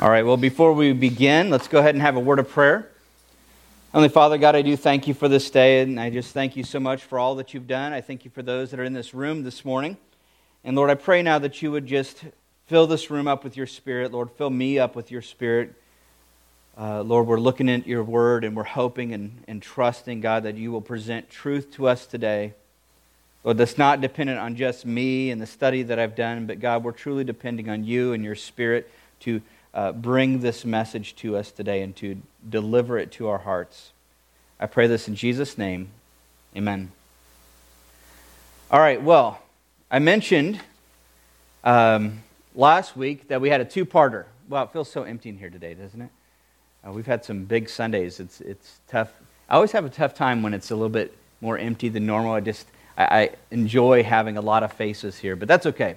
All right, well, before we begin, let's go ahead and have a word of prayer. Heavenly Father, God, I do thank you for this day, and I just thank you so much for all that you've done. I thank you for those that are in this room this morning. And Lord, I pray now that you would just fill this room up with your spirit. Lord, fill me up with your spirit. Uh, Lord, we're looking at your word and we're hoping and, and trusting, God, that you will present truth to us today. Lord, that's not dependent on just me and the study that I've done, but God, we're truly depending on you and your spirit to uh, bring this message to us today and to deliver it to our hearts. I pray this in Jesus' name. Amen. All right, well, I mentioned um, last week that we had a two parter. Well, it feels so empty in here today, doesn't it? Uh, we've had some big Sundays. It's, it's tough. I always have a tough time when it's a little bit more empty than normal. I just I, I enjoy having a lot of faces here, but that's okay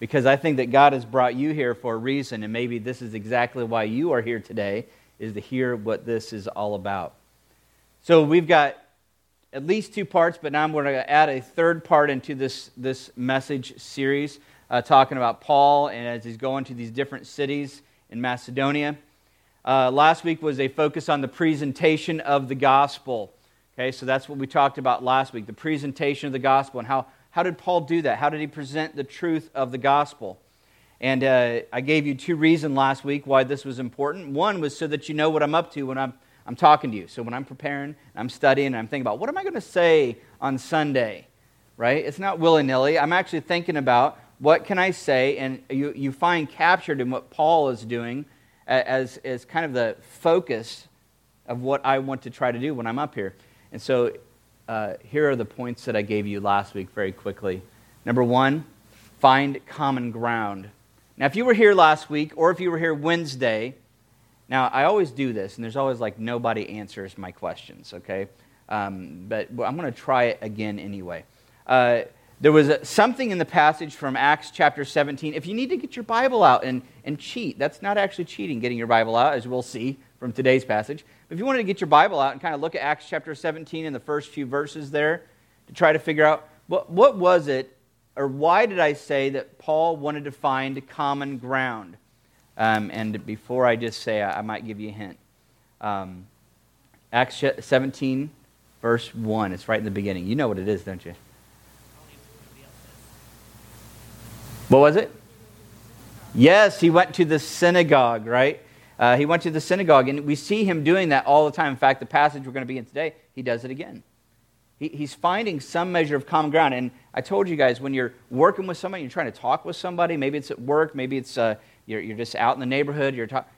because I think that God has brought you here for a reason, and maybe this is exactly why you are here today, is to hear what this is all about. So we've got at least two parts, but now I'm going to add a third part into this, this message series, uh, talking about Paul and as he's going to these different cities in Macedonia. Uh, last week was a focus on the presentation of the gospel. Okay, so that's what we talked about last week the presentation of the gospel and how how did Paul do that? How did he present the truth of the gospel? And uh, I gave you two reasons last week why this was important. One was so that you know what I'm up to when I'm, I'm talking to you. So when I'm preparing, I'm studying, I'm thinking about what am I going to say on Sunday, right? It's not willy nilly. I'm actually thinking about what can I say, and you, you find captured in what Paul is doing as, as kind of the focus of what I want to try to do when I'm up here. And so uh, here are the points that I gave you last week very quickly. Number one, find common ground. Now, if you were here last week or if you were here Wednesday, now I always do this, and there's always like nobody answers my questions, okay? Um, but I'm going to try it again anyway. Uh, there was a, something in the passage from Acts chapter 17. If you need to get your Bible out and, and cheat, that's not actually cheating, getting your Bible out, as we'll see from today's passage. If you wanted to get your Bible out and kind of look at Acts chapter 17 and the first few verses there to try to figure out what, what was it or why did I say that Paul wanted to find common ground? Um, and before I just say, I, I might give you a hint. Um, Acts 17, verse 1. It's right in the beginning. You know what it is, don't you? What was it? Yes, he went to the synagogue, right? Uh, he went to the synagogue, and we see him doing that all the time. In fact, the passage we're going to be in today, he does it again. He, he's finding some measure of common ground. And I told you guys, when you're working with somebody, you're trying to talk with somebody, maybe it's at work, maybe it's uh, you're, you're just out in the neighborhood, you're talking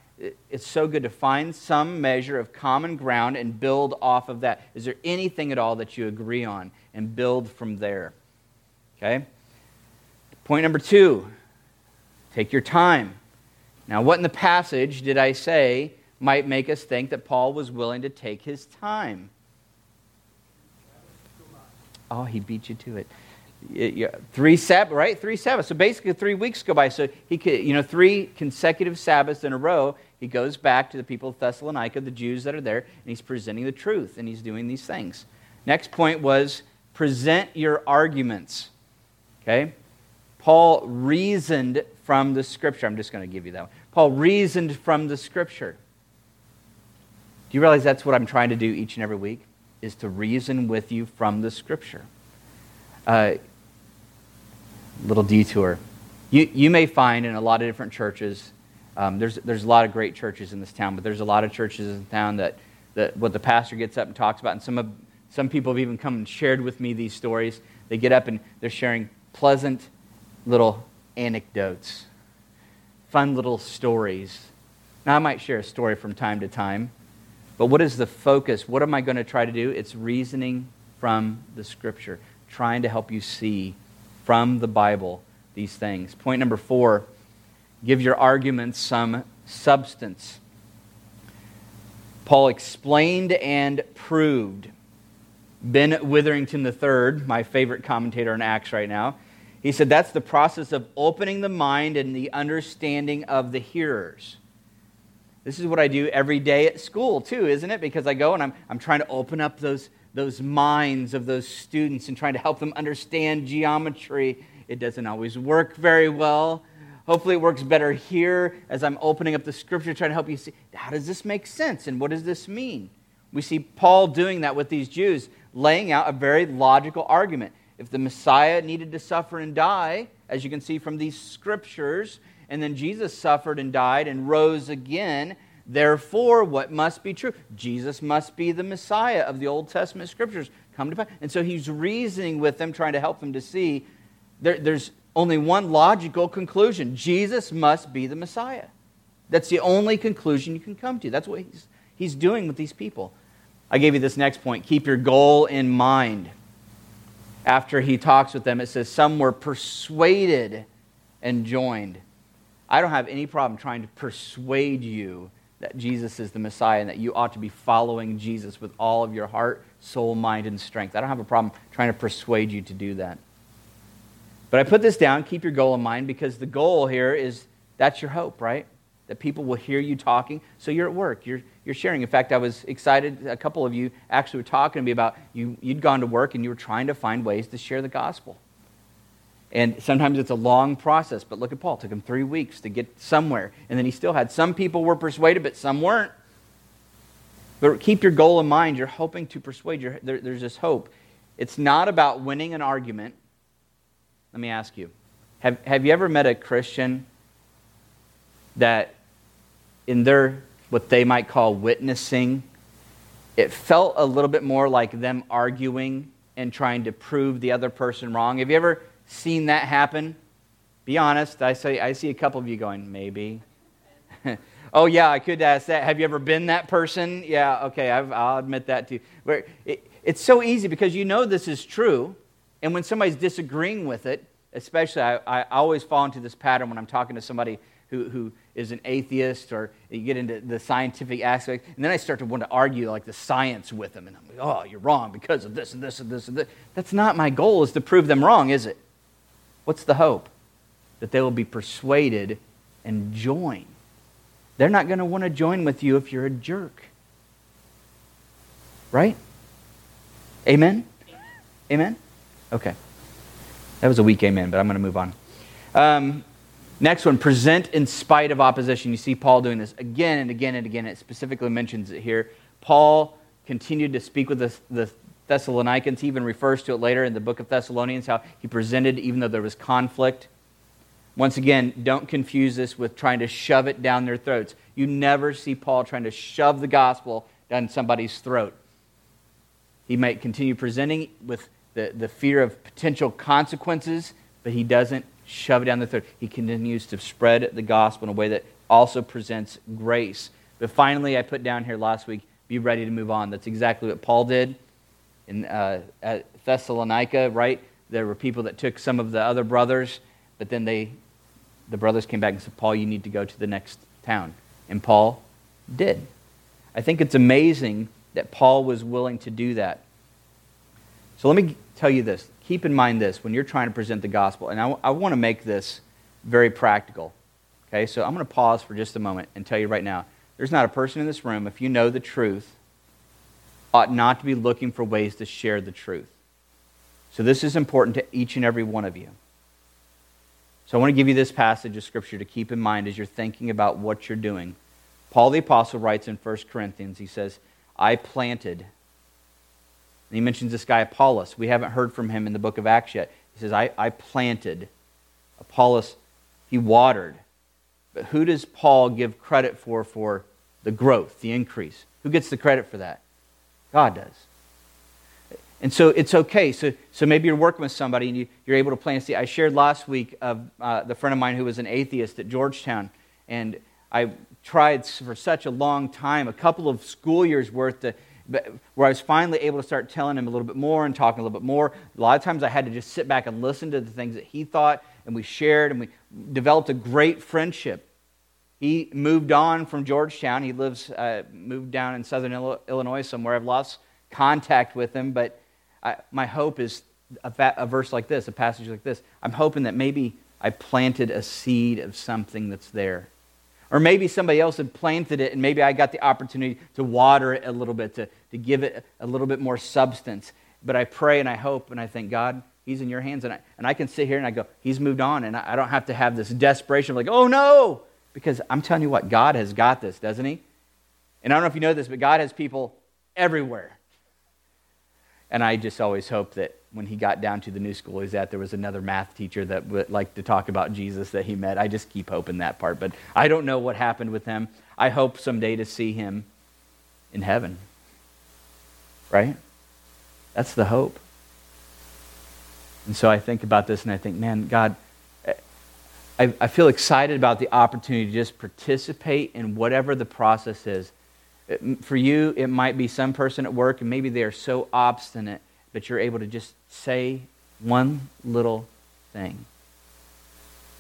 it's so good to find some measure of common ground and build off of that. Is there anything at all that you agree on and build from there? Okay? Point number two take your time. Now, what in the passage did I say might make us think that Paul was willing to take his time? Oh, he beat you to it. Three Sabbath, right? Three Sabbaths. So basically, three weeks go by. So he could, you know, three consecutive Sabbaths in a row. He goes back to the people of Thessalonica, the Jews that are there, and he's presenting the truth, and he's doing these things. Next point was present your arguments. Okay, Paul reasoned from the scripture. I'm just going to give you that one. Paul reasoned from the scripture. Do you realize that's what I'm trying to do each and every week? Is to reason with you from the scripture. Uh, little detour. You, you may find in a lot of different churches, um, there's, there's a lot of great churches in this town, but there's a lot of churches in town that, that what the pastor gets up and talks about, and some, of, some people have even come and shared with me these stories. They get up and they're sharing pleasant little anecdotes, fun little stories. Now, I might share a story from time to time, but what is the focus? What am I going to try to do? It's reasoning from the scripture, trying to help you see from the Bible these things. Point number four give your arguments some substance. Paul explained and proved. Ben Witherington III, my favorite commentator in Acts right now, he said that's the process of opening the mind and the understanding of the hearers. This is what I do every day at school, too, isn't it? Because I go and I'm, I'm trying to open up those, those minds of those students and trying to help them understand geometry. It doesn't always work very well, Hopefully, it works better here as I'm opening up the scripture, trying to help you see how does this make sense and what does this mean? We see Paul doing that with these Jews, laying out a very logical argument. If the Messiah needed to suffer and die, as you can see from these scriptures, and then Jesus suffered and died and rose again, therefore, what must be true? Jesus must be the Messiah of the Old Testament scriptures come to pass. And so he's reasoning with them, trying to help them to see there, there's only one logical conclusion Jesus must be the Messiah. That's the only conclusion you can come to. That's what he's, he's doing with these people. I gave you this next point keep your goal in mind. After he talks with them, it says, Some were persuaded and joined. I don't have any problem trying to persuade you that Jesus is the Messiah and that you ought to be following Jesus with all of your heart, soul, mind, and strength. I don't have a problem trying to persuade you to do that. But I put this down, keep your goal in mind, because the goal here is that's your hope, right? That people will hear you talking. So you're at work, you're, you're sharing. In fact, I was excited, a couple of you actually were talking to me about you, you'd gone to work and you were trying to find ways to share the gospel. And sometimes it's a long process, but look at Paul. It took him three weeks to get somewhere. And then he still had some people were persuaded, but some weren't. But keep your goal in mind. You're hoping to persuade. Your, there, there's this hope. It's not about winning an argument. Let me ask you have, have you ever met a Christian that, in their what they might call witnessing, it felt a little bit more like them arguing and trying to prove the other person wrong? Have you ever seen that happen? Be honest. I, say, I see a couple of you going, maybe. oh, yeah, I could ask that. Have you ever been that person? Yeah, okay, i will admit that too. Where it, it's so easy because you know this is true, and when somebody's disagreeing with it, especially, I, I always fall into this pattern when I'm talking to somebody who, who is an atheist or you get into the scientific aspect, and then I start to want to argue like the science with them, and I'm like, oh, you're wrong because of this and this and this and this. That's not my goal, is to prove them wrong, is it? What's the hope? That they will be persuaded and join. They're not going to want to join with you if you're a jerk. Right? Amen? Amen? Okay. That was a weak amen, but I'm going to move on. Um, next one present in spite of opposition. You see Paul doing this again and again and again. It specifically mentions it here. Paul continued to speak with the, the Thessalonians. He even refers to it later in the book of Thessalonians, how he presented even though there was conflict. Once again, don't confuse this with trying to shove it down their throats. You never see Paul trying to shove the gospel down somebody's throat. He might continue presenting with the, the fear of potential consequences, but he doesn't shove it down the throat. He continues to spread the gospel in a way that also presents grace. But finally, I put down here last week be ready to move on. That's exactly what Paul did in, uh, at Thessalonica, right? There were people that took some of the other brothers, but then they, the brothers came back and said, Paul, you need to go to the next town. And Paul did. I think it's amazing that Paul was willing to do that. So let me tell you this. Keep in mind this when you're trying to present the gospel, and I, want to make this very practical. Okay, so I'm going to pause for just a moment and tell you right now there's not a person in this room, if you know the truth, ought not to be looking for ways to share the truth. So this is important to each and every one of you. So I want to give you this passage of Scripture to keep in mind as you're thinking about what you're doing. Paul the Apostle writes in 1 Corinthians, he says, I planted and he mentions this guy Apollos. We haven't heard from him in the book of Acts yet. He says, I, I planted. Apollos, he watered. But who does Paul give credit for for the growth, the increase? Who gets the credit for that? God does. And so it's okay. So, so maybe you're working with somebody and you, you're able to plant a seed. I shared last week of uh, the friend of mine who was an atheist at Georgetown. And I tried for such a long time, a couple of school years worth, to where I was finally able to start telling him a little bit more and talking a little bit more. A lot of times I had to just sit back and listen to the things that he thought, and we shared, and we developed a great friendship. He moved on from Georgetown. He lives, uh, moved down in southern Illinois somewhere. I've lost contact with him, but I, my hope is a, fa- a verse like this, a passage like this. I'm hoping that maybe I planted a seed of something that's there. Or maybe somebody else had planted it, and maybe I got the opportunity to water it a little bit, to, to give it a little bit more substance. But I pray and I hope and I thank God, He's in your hands. And I, and I can sit here and I go, He's moved on. And I, I don't have to have this desperation of like, oh no. Because I'm telling you what, God has got this, doesn't He? And I don't know if you know this, but God has people everywhere. And I just always hope that when he got down to the new school he's at, there was another math teacher that would like to talk about Jesus that he met. I just keep hoping that part. But I don't know what happened with him. I hope someday to see him in heaven. Right? That's the hope. And so I think about this and I think, man, God, I, I feel excited about the opportunity to just participate in whatever the process is. For you, it might be some person at work, and maybe they are so obstinate that you're able to just say one little thing.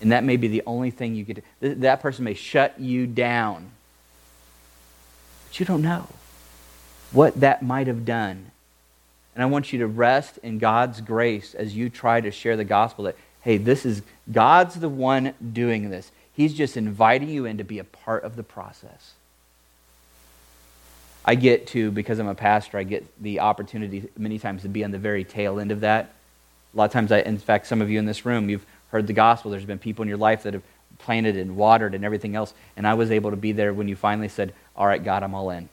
And that may be the only thing you could do. That person may shut you down. But you don't know what that might have done. And I want you to rest in God's grace as you try to share the gospel that, hey, this is God's the one doing this. He's just inviting you in to be a part of the process. I get to, because I'm a pastor, I get the opportunity many times to be on the very tail end of that. A lot of times, I, in fact, some of you in this room, you've heard the gospel. There's been people in your life that have planted and watered and everything else. And I was able to be there when you finally said, All right, God, I'm all in.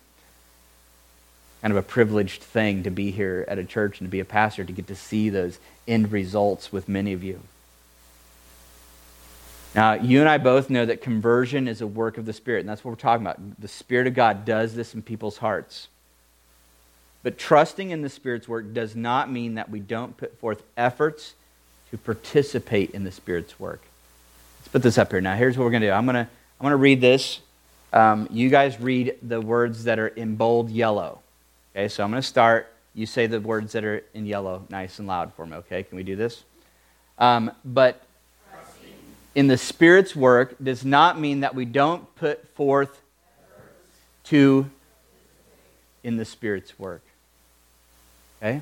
Kind of a privileged thing to be here at a church and to be a pastor, to get to see those end results with many of you. Now, you and I both know that conversion is a work of the Spirit, and that's what we're talking about. The Spirit of God does this in people's hearts. But trusting in the Spirit's work does not mean that we don't put forth efforts to participate in the Spirit's work. Let's put this up here. Now, here's what we're going to do I'm going to, I'm going to read this. Um, you guys read the words that are in bold yellow. Okay, so I'm going to start. You say the words that are in yellow nice and loud for me, okay? Can we do this? Um, but in the Spirit's work does not mean that we don't put forth to in the Spirit's work. Okay?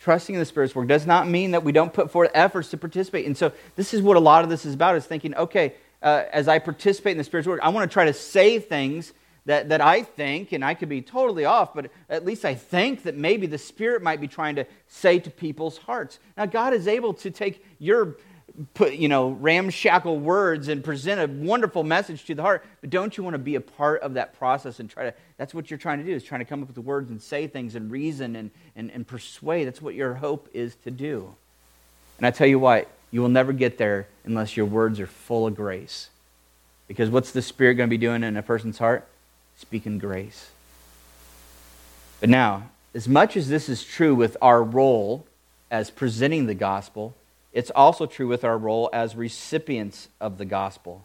Trusting in the Spirit's work does not mean that we don't put forth efforts to participate. And so this is what a lot of this is about is thinking, okay, uh, as I participate in the Spirit's work, I want to try to say things that, that I think, and I could be totally off, but at least I think that maybe the Spirit might be trying to say to people's hearts. Now, God is able to take your put, you know, ramshackle words and present a wonderful message to the heart. But don't you want to be a part of that process and try to, that's what you're trying to do, is trying to come up with the words and say things and reason and, and, and persuade. That's what your hope is to do. And I tell you what, you will never get there unless your words are full of grace. Because what's the Spirit going to be doing in a person's heart? Speaking grace. But now, as much as this is true with our role as presenting the gospel, it's also true with our role as recipients of the gospel.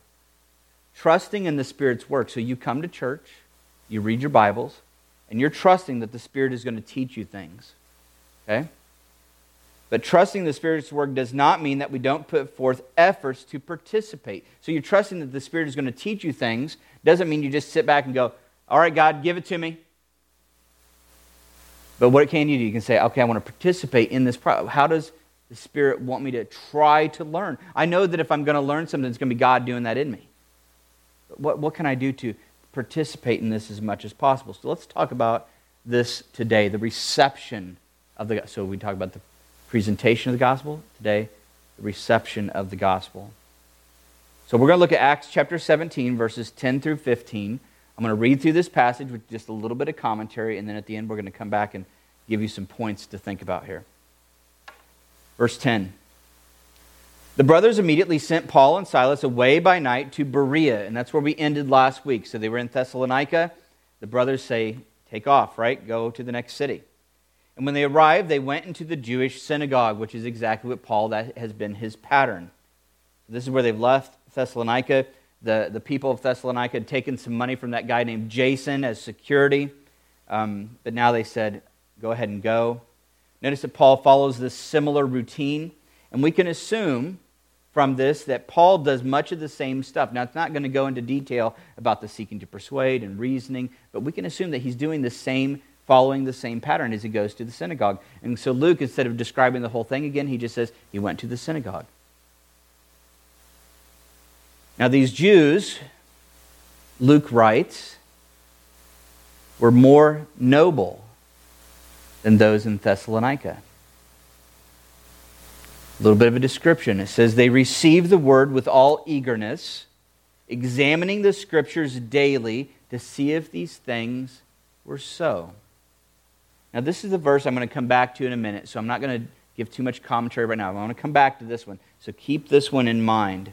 Trusting in the Spirit's work. So you come to church, you read your Bibles, and you're trusting that the Spirit is going to teach you things. Okay? But trusting the Spirit's work does not mean that we don't put forth efforts to participate. So you're trusting that the Spirit is going to teach you things, doesn't mean you just sit back and go, All right, God, give it to me. But what can you do? You can say, Okay, I want to participate in this. Pro-. How does the Spirit want me to try to learn? I know that if I'm going to learn something, it's going to be God doing that in me. What, what can I do to participate in this as much as possible? So let's talk about this today the reception of the So we talk about the presentation of the gospel today, the reception of the gospel. So we're going to look at Acts chapter 17, verses 10 through 15. I'm going to read through this passage with just a little bit of commentary, and then at the end, we're going to come back and give you some points to think about here. Verse 10. The brothers immediately sent Paul and Silas away by night to Berea, and that's where we ended last week. So they were in Thessalonica. The brothers say, Take off, right? Go to the next city. And when they arrived, they went into the Jewish synagogue, which is exactly what Paul, that has been his pattern. This is where they've left Thessalonica. The, the people of Thessalonica had taken some money from that guy named Jason as security, um, but now they said, Go ahead and go. Notice that Paul follows this similar routine, and we can assume from this that Paul does much of the same stuff. Now, it's not going to go into detail about the seeking to persuade and reasoning, but we can assume that he's doing the same, following the same pattern as he goes to the synagogue. And so, Luke, instead of describing the whole thing again, he just says he went to the synagogue. Now, these Jews, Luke writes, were more noble than those in Thessalonica. A little bit of a description. It says, They received the word with all eagerness, examining the scriptures daily to see if these things were so. Now, this is the verse I'm going to come back to in a minute, so I'm not going to give too much commentary right now. I want to come back to this one, so keep this one in mind.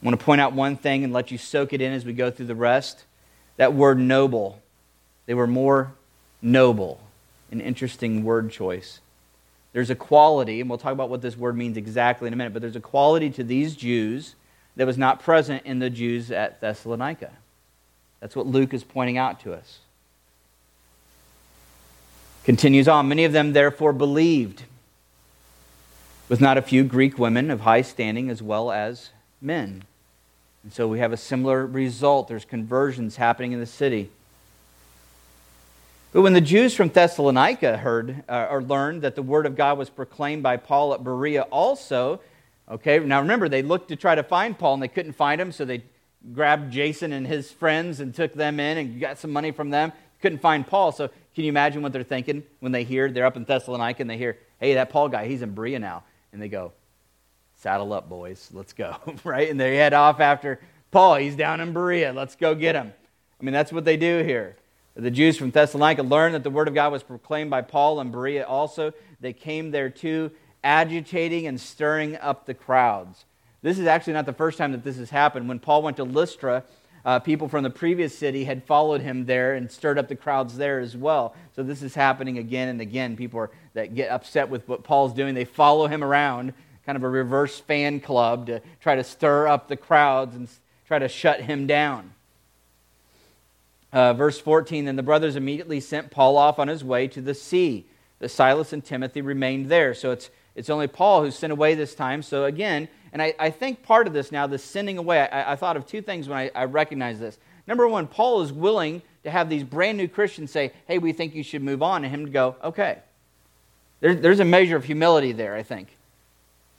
I want to point out one thing and let you soak it in as we go through the rest. That word noble. They were more noble. An interesting word choice. There's a quality, and we'll talk about what this word means exactly in a minute, but there's a quality to these Jews that was not present in the Jews at Thessalonica. That's what Luke is pointing out to us. Continues on. Many of them therefore believed, with not a few Greek women of high standing as well as men. And so we have a similar result. There's conversions happening in the city. But when the Jews from Thessalonica heard uh, or learned that the word of God was proclaimed by Paul at Berea also, okay, now remember, they looked to try to find Paul and they couldn't find him, so they grabbed Jason and his friends and took them in and got some money from them. Couldn't find Paul, so can you imagine what they're thinking when they hear, they're up in Thessalonica and they hear, hey, that Paul guy, he's in Berea now. And they go, saddle up, boys, let's go, right? And they head off after Paul. He's down in Berea. Let's go get him. I mean, that's what they do here. The Jews from Thessalonica learned that the word of God was proclaimed by Paul and Berea also. They came there too, agitating and stirring up the crowds. This is actually not the first time that this has happened. When Paul went to Lystra, uh, people from the previous city had followed him there and stirred up the crowds there as well. So this is happening again and again. People are, that get upset with what Paul's doing, they follow him around, kind of a reverse fan club to try to stir up the crowds and try to shut him down. Uh, verse 14 Then the brothers immediately sent Paul off on his way to the sea. The Silas and Timothy remained there. So it's, it's only Paul who's sent away this time. So again, and I, I think part of this now, the sending away, I, I thought of two things when I, I recognized this. Number one, Paul is willing to have these brand new Christians say, hey, we think you should move on, and him to go, okay. There, there's a measure of humility there, I think.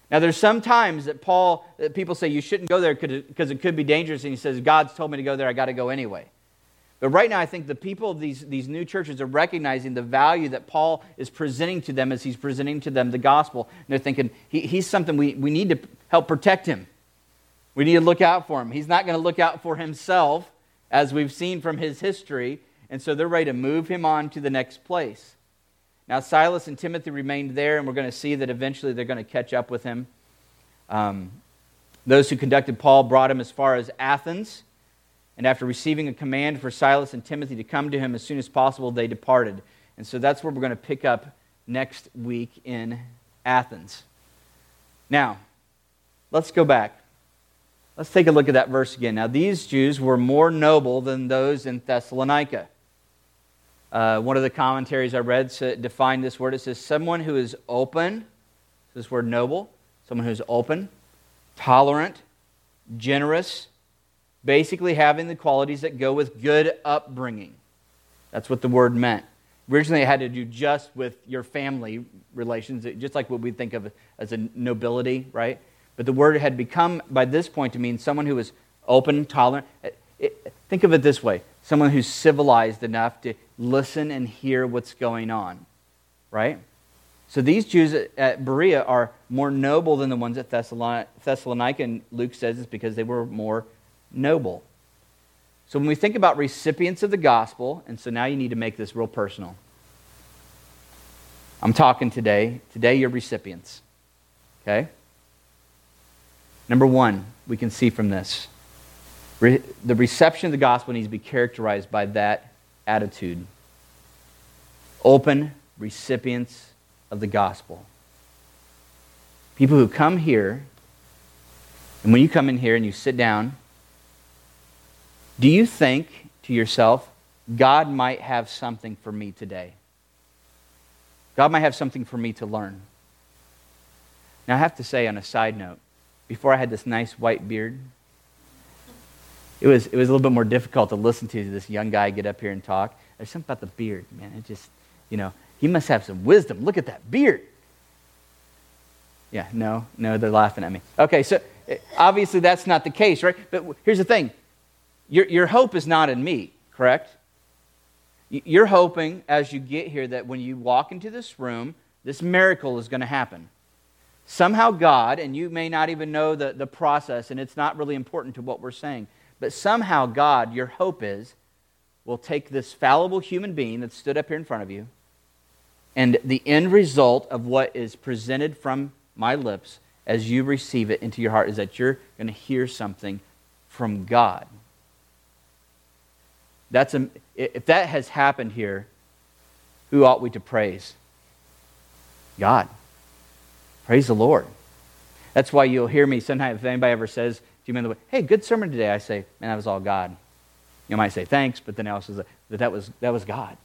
Now, there's some times that Paul, that people say you shouldn't go there because it could be dangerous, and he says, God's told me to go there, I got to go anyway. But right now, I think the people of these, these new churches are recognizing the value that Paul is presenting to them as he's presenting to them the gospel. And they're thinking, he, he's something we, we need to help protect him. We need to look out for him. He's not going to look out for himself, as we've seen from his history. And so they're ready to move him on to the next place. Now, Silas and Timothy remained there, and we're going to see that eventually they're going to catch up with him. Um, those who conducted Paul brought him as far as Athens and after receiving a command for Silas and Timothy to come to him as soon as possible, they departed. And so that's where we're going to pick up next week in Athens. Now, let's go back. Let's take a look at that verse again. Now, these Jews were more noble than those in Thessalonica. Uh, one of the commentaries I read defined this word. It says, someone who is open, this word noble, someone who is open, tolerant, generous, basically having the qualities that go with good upbringing. That's what the word meant. Originally, it had to do just with your family relations, just like what we think of as a nobility, right? But the word had become, by this point, to mean someone who was open, tolerant. It, think of it this way someone who's civilized enough to listen and hear what's going on, right? So these Jews at Berea are more noble than the ones at Thessalonica, and Luke says it's because they were more noble. So when we think about recipients of the gospel, and so now you need to make this real personal. I'm talking today. Today, you're recipients. Okay? Number one, we can see from this re- the reception of the gospel needs to be characterized by that attitude. Open recipients of the gospel. People who come here, and when you come in here and you sit down, do you think to yourself, God might have something for me today? God might have something for me to learn. Now, I have to say, on a side note, before I had this nice white beard, it was, it was a little bit more difficult to listen to this young guy get up here and talk. There's something about the beard, man. It just, you know, he must have some wisdom. Look at that beard. Yeah, no, no, they're laughing at me. Okay, so eh, obviously that's not the case, right? But here's the thing your, your hope is not in me, correct? You're hoping as you get here that when you walk into this room, this miracle is going to happen. somehow God, and you may not even know the, the process, and it's not really important to what we're saying, but somehow God, your hope is, will take this fallible human being that stood up here in front of you, and the end result of what is presented from my lips as you receive it into your heart is that you're going to hear something from God. That's a, if that has happened here, who ought we to praise? God. Praise the Lord. That's why you'll hear me sometimes if anybody ever says, Do you way, hey, good sermon today? I say, Man, that was all God. You might say thanks, but then else is that that was that was God.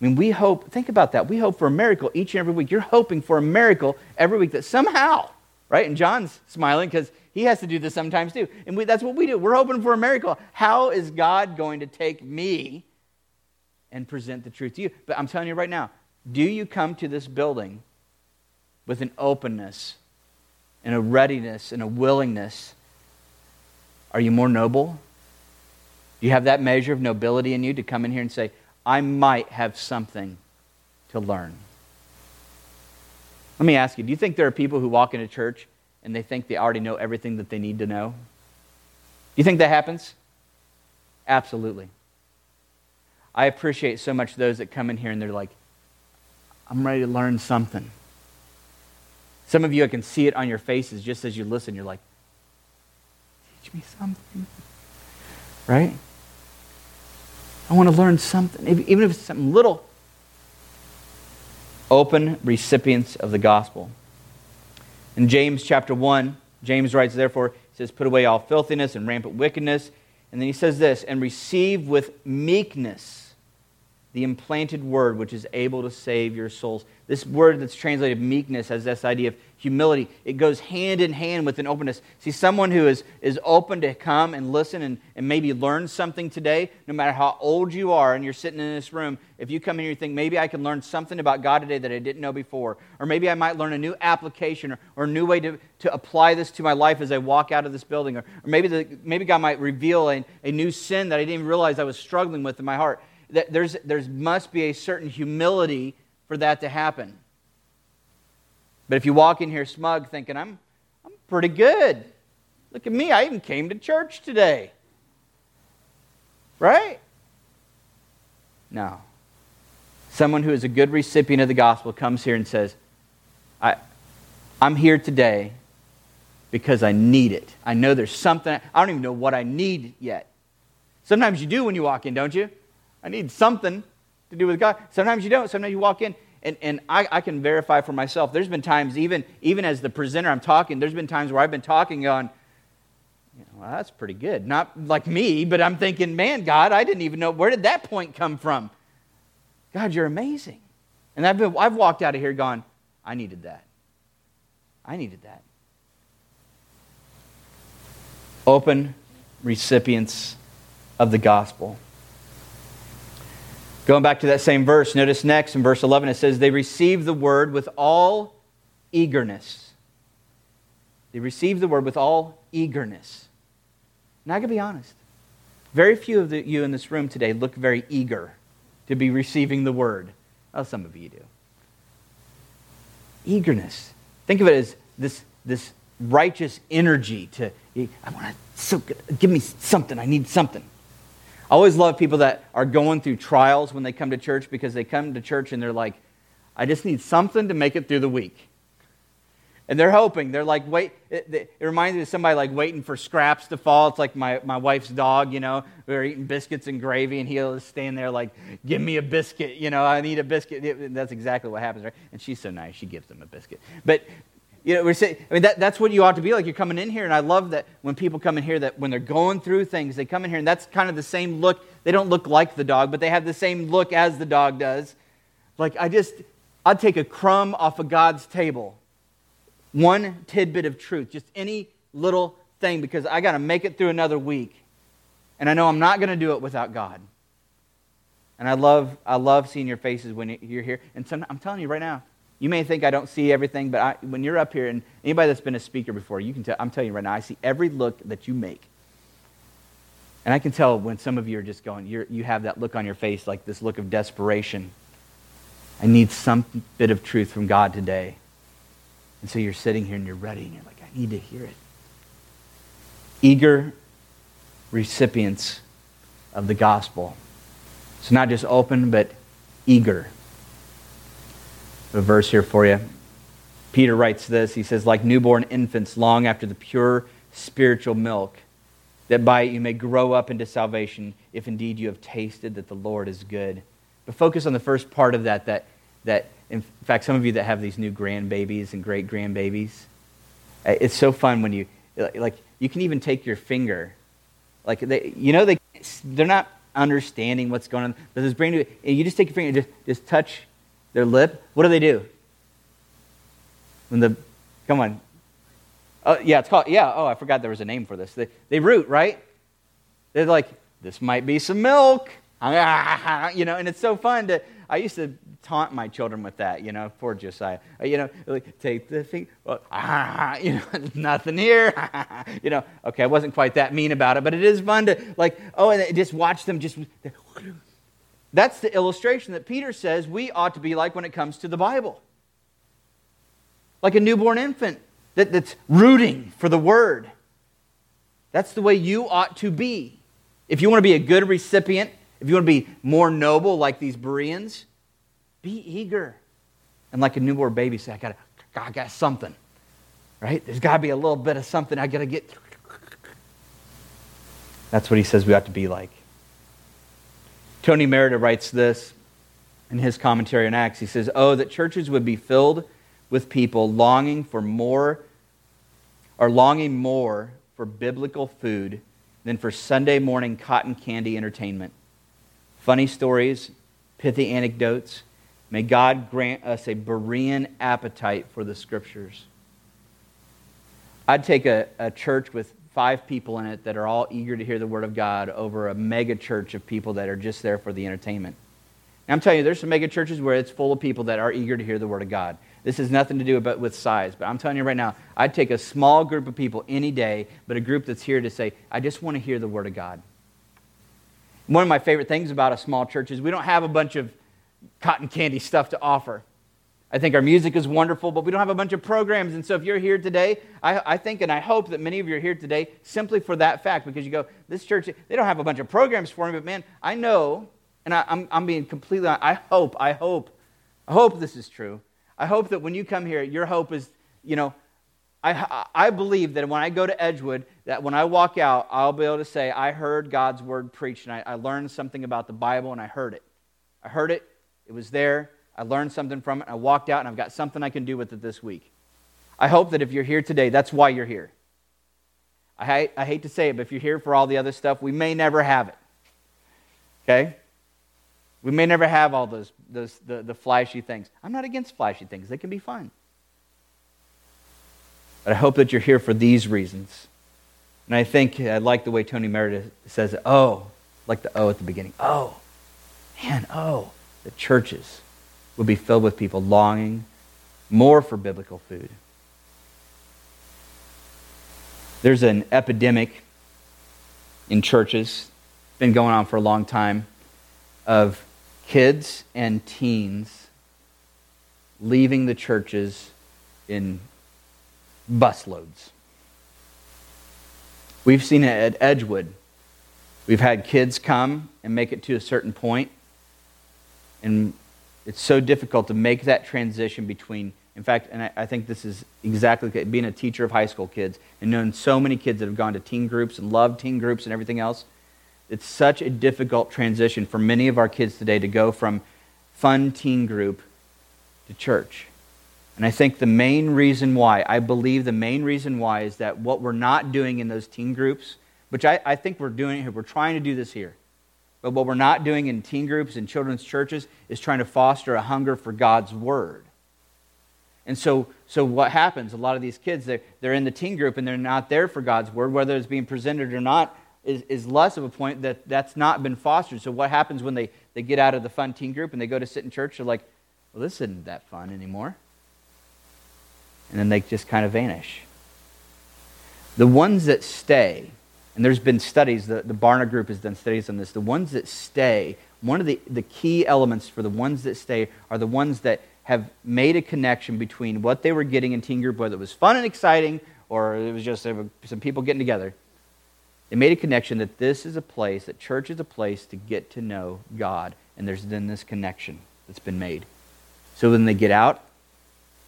I mean, we hope, think about that. We hope for a miracle each and every week. You're hoping for a miracle every week that somehow, right? And John's smiling because he has to do this sometimes too. And we, that's what we do. We're hoping for a miracle. How is God going to take me and present the truth to you? But I'm telling you right now, do you come to this building with an openness and a readiness and a willingness? Are you more noble? Do you have that measure of nobility in you to come in here and say, I might have something to learn? Let me ask you do you think there are people who walk into church and they think they already know everything that they need to know? Do you think that happens? Absolutely. I appreciate so much those that come in here and they're like, I'm ready to learn something. Some of you, I can see it on your faces just as you listen. You're like, teach me something. Right? I want to learn something, even if it's something little. Open recipients of the gospel. In James chapter 1, James writes, therefore, he says, Put away all filthiness and rampant wickedness. And then he says this, and receive with meekness the implanted word which is able to save your souls. This word that's translated meekness has this idea of humility. It goes hand in hand with an openness. See, someone who is, is open to come and listen and, and maybe learn something today, no matter how old you are and you're sitting in this room, if you come in here and think, maybe I can learn something about God today that I didn't know before, or maybe I might learn a new application or, or a new way to, to apply this to my life as I walk out of this building, or, or maybe, the, maybe God might reveal a, a new sin that I didn't even realize I was struggling with in my heart there's, there must be a certain humility for that to happen. But if you walk in here smug thinking, I'm, I'm pretty good, look at me, I even came to church today. Right? No. Someone who is a good recipient of the gospel comes here and says, I, I'm here today because I need it. I know there's something, I don't even know what I need yet. Sometimes you do when you walk in, don't you? I need something to do with God. Sometimes you don't. Sometimes you walk in, and, and I, I can verify for myself. There's been times, even, even as the presenter I'm talking, there's been times where I've been talking on, you know, well, that's pretty good. Not like me, but I'm thinking, man, God, I didn't even know, where did that point come from? God, you're amazing. And I've, been, I've walked out of here gone, I needed that. I needed that. Open recipients of the gospel. Going back to that same verse, notice next in verse 11 it says, They received the word with all eagerness. They received the word with all eagerness. Now, I gotta be honest. Very few of the, you in this room today look very eager to be receiving the word. Well, some of you do. Eagerness. Think of it as this, this righteous energy to, I want to, so, give me something, I need something. I always love people that are going through trials when they come to church because they come to church and they're like, I just need something to make it through the week. And they're hoping. They're like, wait. It, it, reminds me of somebody like waiting for scraps to fall. It's like my, my wife's dog, you know. We're eating biscuits and gravy, and he'll just stand there like, give me a biscuit. You know, I need a biscuit. That's exactly what happens, right? And she's so nice. She gives them a biscuit. But you know, we're saying, I mean, that, that's what you ought to be like. You're coming in here, and I love that when people come in here, that when they're going through things, they come in here, and that's kind of the same look. They don't look like the dog, but they have the same look as the dog does. Like, I just, I'd take a crumb off of God's table, one tidbit of truth, just any little thing, because I got to make it through another week. And I know I'm not going to do it without God. And I love, I love seeing your faces when you're here. And some, I'm telling you right now, you may think I don't see everything, but I, when you're up here, and anybody that's been a speaker before, you can tell, I'm telling you right now, I see every look that you make. And I can tell when some of you are just going, you you have that look on your face, like this look of desperation. I need some bit of truth from God today. And so you're sitting here and you're ready and you're like, I need to hear it. Eager recipients of the gospel. It's not just open, but eager. A verse here for you. Peter writes this. He says, Like newborn infants long after the pure spiritual milk, that by it you may grow up into salvation, if indeed you have tasted that the Lord is good. But focus on the first part of that, that, that in fact, some of you that have these new grandbabies and great grandbabies, uh, it's so fun when you, like, you can even take your finger. Like, they, you know, they, they're not understanding what's going on, but this brand new, you just take your finger and just, just touch their lip. What do they do? When the, come on. Oh, yeah, it's called, yeah, oh, I forgot there was a name for this. They, they root, right? They're like, this might be some milk. You know, and it's so fun to, I used to taunt my children with that, you know, poor Josiah. Uh, you know, like, take the thing, well, ah, you know, nothing here. you know, okay, I wasn't quite that mean about it, but it is fun to, like, oh, and just watch them just. That's the illustration that Peter says we ought to be like when it comes to the Bible. Like a newborn infant that, that's rooting for the word. That's the way you ought to be. If you want to be a good recipient, if you want to be more noble like these Bereans, be eager. And like a newborn baby, say, I got I got something. Right? There's got to be a little bit of something I got to get. That's what he says we ought to be like. Tony Merida writes this in his commentary on Acts. He says, Oh, that churches would be filled with people longing for more, or longing more for biblical food than for Sunday morning cotton candy entertainment funny stories, pithy anecdotes. May God grant us a Berean appetite for the scriptures. I'd take a, a church with five people in it that are all eager to hear the word of God over a mega church of people that are just there for the entertainment. And I'm telling you, there's some mega churches where it's full of people that are eager to hear the word of God. This has nothing to do about, with size, but I'm telling you right now, I'd take a small group of people any day, but a group that's here to say, I just want to hear the word of God. One of my favorite things about a small church is we don't have a bunch of cotton candy stuff to offer. I think our music is wonderful, but we don't have a bunch of programs. And so if you're here today, I, I, think and I hope that many of you are here today simply for that fact because you go, this church, they don't have a bunch of programs for me, but man, I know, and I, I'm, I'm being completely, I hope, I hope, I hope this is true. I hope that when you come here, your hope is, you know, I, I believe that when I go to Edgewood, that when I walk out, I'll be able to say, I heard God's word preached, and I, I learned something about the Bible, and I heard it. I heard it, it was there, I learned something from it, I walked out, and I've got something I can do with it this week. I hope that if you're here today, that's why you're here. I, hate, I hate to say it, but if you're here for all the other stuff, we may never have it. Okay? We may never have all those, those the, the flashy things. I'm not against flashy things, they can be fun. But I hope that you're here for these reasons. And I think uh, I like the way Tony Merida says it. Oh, like the O at the beginning. Oh, man, oh, the churches will be filled with people longing more for biblical food. There's an epidemic in churches, been going on for a long time, of kids and teens leaving the churches in busloads. We've seen it at Edgewood. We've had kids come and make it to a certain point, and it's so difficult to make that transition between, in fact, and I, I think this is exactly being a teacher of high school kids and knowing so many kids that have gone to teen groups and love teen groups and everything else. It's such a difficult transition for many of our kids today to go from fun teen group to church. And I think the main reason why, I believe the main reason why is that what we're not doing in those teen groups, which I, I think we're doing here, we're trying to do this here. But what we're not doing in teen groups and children's churches is trying to foster a hunger for God's word. And so, so what happens? A lot of these kids, they're, they're in the teen group and they're not there for God's word, whether it's being presented or not, is, is less of a point that that's not been fostered. So what happens when they, they get out of the fun teen group and they go to sit in church? They're like, well, this isn't that fun anymore and then they just kind of vanish. The ones that stay, and there's been studies, the, the Barna group has done studies on this, the ones that stay, one of the, the key elements for the ones that stay are the ones that have made a connection between what they were getting in teen group, whether it was fun and exciting or it was just some people getting together. They made a connection that this is a place, that church is a place to get to know God. And there's then this connection that's been made. So when they get out,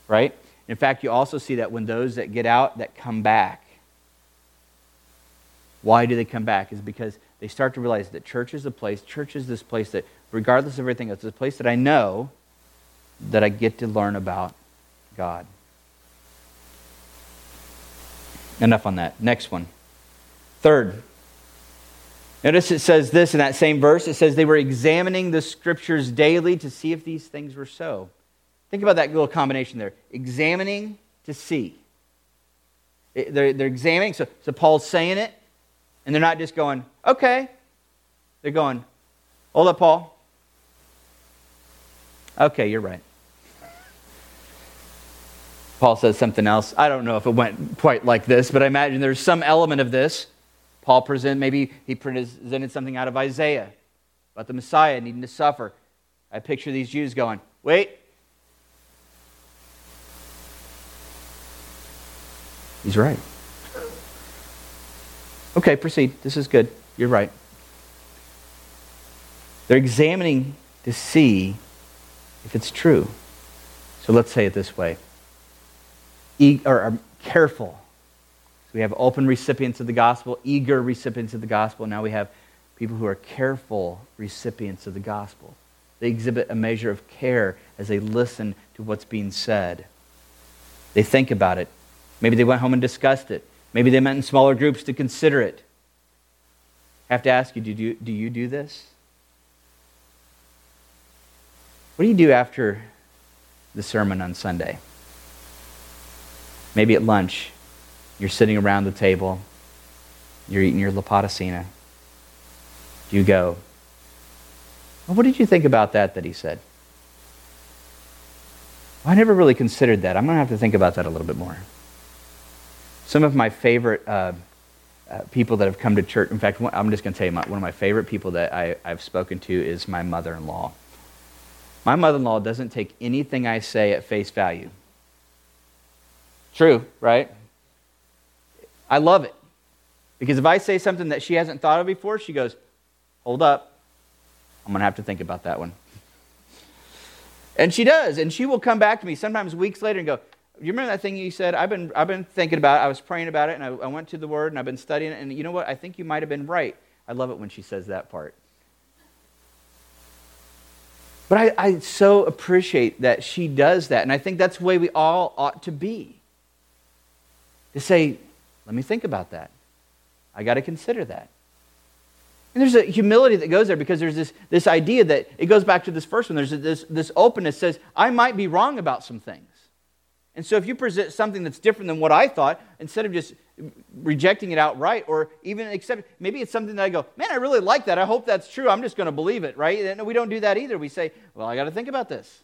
right? In fact, you also see that when those that get out that come back, why do they come back? Is because they start to realize that church is a place, church is this place that, regardless of everything else, it's a place that I know that I get to learn about God. Enough on that. Next one. Third, notice it says this in that same verse. It says they were examining the scriptures daily to see if these things were so. Think about that little combination there examining to see. They're, they're examining, so, so Paul's saying it, and they're not just going, okay. They're going, hold up, Paul. Okay, you're right. Paul says something else. I don't know if it went quite like this, but I imagine there's some element of this. Paul present maybe he presented something out of Isaiah about the Messiah needing to suffer. I picture these Jews going, "Wait, he's right." Okay, proceed. This is good. You're right. They're examining to see if it's true. So let's say it this way e- or, or careful. So we have open recipients of the gospel, eager recipients of the gospel. Now we have people who are careful recipients of the gospel. They exhibit a measure of care as they listen to what's being said. They think about it. Maybe they went home and discussed it. Maybe they met in smaller groups to consider it. I have to ask you do, you do you do this? What do you do after the sermon on Sunday? Maybe at lunch, you're sitting around the table, you're eating your La Potacina. You go, well, what did you think about that that he said? Well, I never really considered that. I'm going to have to think about that a little bit more. Some of my favorite uh, uh, people that have come to church, in fact, I'm just going to tell you, my, one of my favorite people that I, I've spoken to is my mother in law. My mother in law doesn't take anything I say at face value. True, right? I love it. Because if I say something that she hasn't thought of before, she goes, Hold up. I'm going to have to think about that one. And she does. And she will come back to me sometimes weeks later and go, You remember that thing you said? I've been, I've been thinking about it. I was praying about it, and I, I went to the Word, and I've been studying it. And you know what? I think you might have been right. I love it when she says that part. But I, I so appreciate that she does that. And I think that's the way we all ought to be to say, let me think about that. I got to consider that. And there's a humility that goes there because there's this, this idea that it goes back to this first one. There's this, this openness says, I might be wrong about some things. And so if you present something that's different than what I thought, instead of just rejecting it outright or even accept maybe it's something that I go, man, I really like that. I hope that's true. I'm just going to believe it, right? And we don't do that either. We say, well, I got to think about this.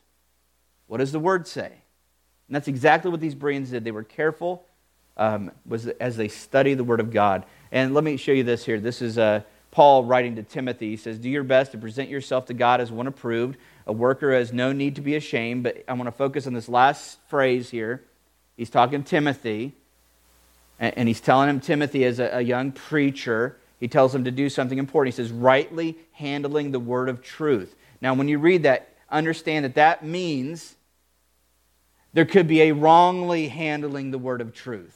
What does the word say? And that's exactly what these Bereans did. They were careful um, was as they study the Word of God. And let me show you this here. This is uh, Paul writing to Timothy. He says, Do your best to present yourself to God as one approved, a worker has no need to be ashamed. But I want to focus on this last phrase here. He's talking to Timothy, and, he's telling him, Timothy, a, a young preacher, he tells him to do something important. He says, rightly handling the word of truth. Now, when you read that, understand that that means there could be a wrongly handling the word of truth.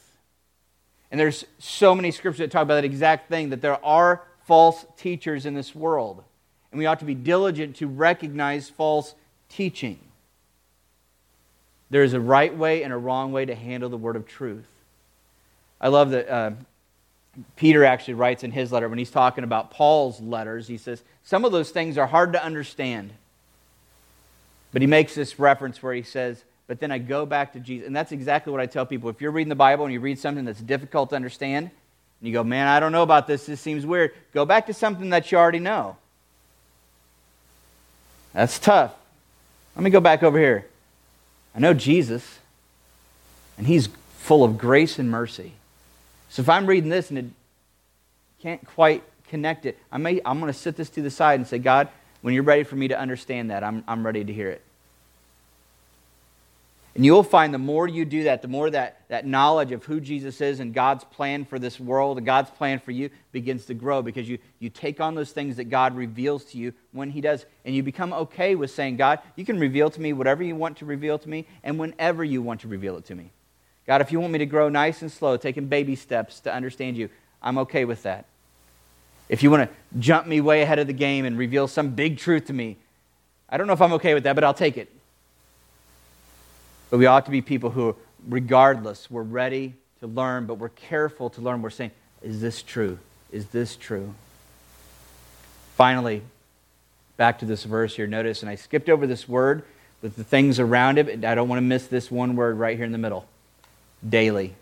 And there's so many scriptures that talk about that exact thing that there are false teachers in this world. And we ought to be diligent to recognize false teaching. There is a right way and a wrong way to handle the word of truth. I love that uh, Peter actually writes in his letter when he's talking about Paul's letters, he says, Some of those things are hard to understand. But he makes this reference where he says, but then I go back to Jesus. And that's exactly what I tell people. If you're reading the Bible and you read something that's difficult to understand, and you go, man, I don't know about this, this seems weird, go back to something that you already know. That's tough. Let me go back over here. I know Jesus, and he's full of grace and mercy. So if I'm reading this and it can't quite connect it, I may, I'm going to sit this to the side and say, God, when you're ready for me to understand that, I'm, I'm ready to hear it. And you'll find the more you do that, the more that, that knowledge of who Jesus is and God's plan for this world and God's plan for you begins to grow because you, you take on those things that God reveals to you when He does. And you become okay with saying, God, you can reveal to me whatever you want to reveal to me and whenever you want to reveal it to me. God, if you want me to grow nice and slow, taking baby steps to understand you, I'm okay with that. If you want to jump me way ahead of the game and reveal some big truth to me, I don't know if I'm okay with that, but I'll take it. But we ought to be people who, regardless, we're ready to learn, but we're careful to learn. We're saying, is this true? Is this true? Finally, back to this verse here. Notice, and I skipped over this word with the things around it. I don't want to miss this one word right here in the middle daily.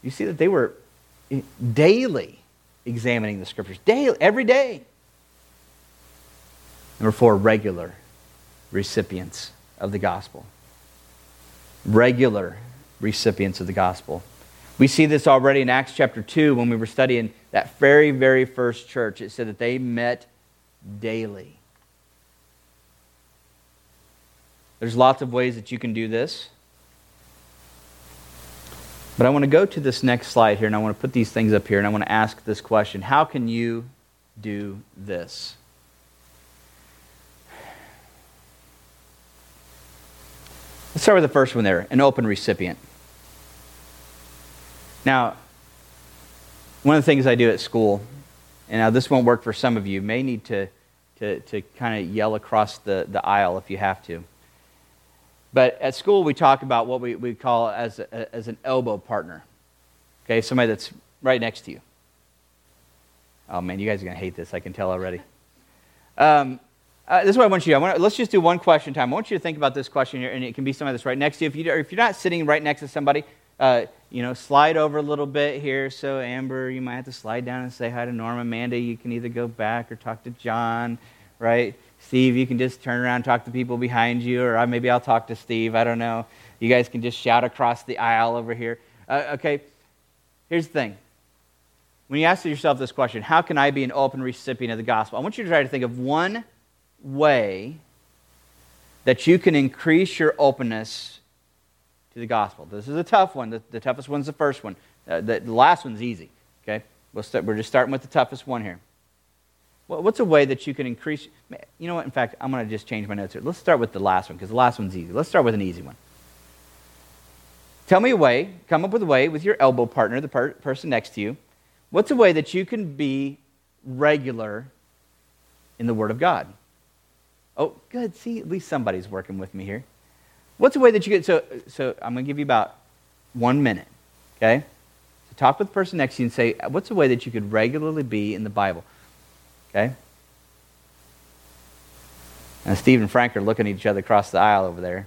You see that they were eh, daily examining the scriptures, daily, every day. Number four, regular recipients of the gospel. Regular recipients of the gospel. We see this already in Acts chapter 2 when we were studying that very, very first church. It said that they met daily. There's lots of ways that you can do this. But I want to go to this next slide here and I want to put these things up here and I want to ask this question How can you do this? Let's start with the first one there an open recipient. Now, one of the things I do at school, and now this won't work for some of you, may need to, to, to kind of yell across the, the aisle if you have to. But at school, we talk about what we, we call as, a, as an elbow partner. Okay, somebody that's right next to you. Oh man, you guys are going to hate this, I can tell already. Um, uh, this is what I want you to do. Want, let's just do one question time. I want you to think about this question here, and it can be somebody that's right next to you. If, you, if you're not sitting right next to somebody, uh, you know, slide over a little bit here. So, Amber, you might have to slide down and say hi to Norma. Amanda, you can either go back or talk to John, right? Steve, you can just turn around and talk to people behind you, or maybe I'll talk to Steve. I don't know. You guys can just shout across the aisle over here. Uh, okay, here's the thing. When you ask yourself this question, how can I be an open recipient of the gospel? I want you to try to think of one way that you can increase your openness to the gospel. This is a tough one. The, the toughest one's the first one. Uh, the, the, last one's easy. Okay, we're just starting with the toughest one here. Well, what's a way that you can increase? You know what? In fact, I'm going to just change my notes here. Let's start with the last one because the last one's easy. Let's start with an easy one. Tell me a way. Come up with a way with your elbow partner, the per- person next to you. What's a way that you can be regular in the Word of God? Oh, good. See, at least somebody's working with me here. What's a way that you get so so I'm going to give you about 1 minute, okay? So talk with the person next to you and say, uh, what's a way that you could regularly be in the Bible? Okay? And Steve and Frank are looking at each other across the aisle over there.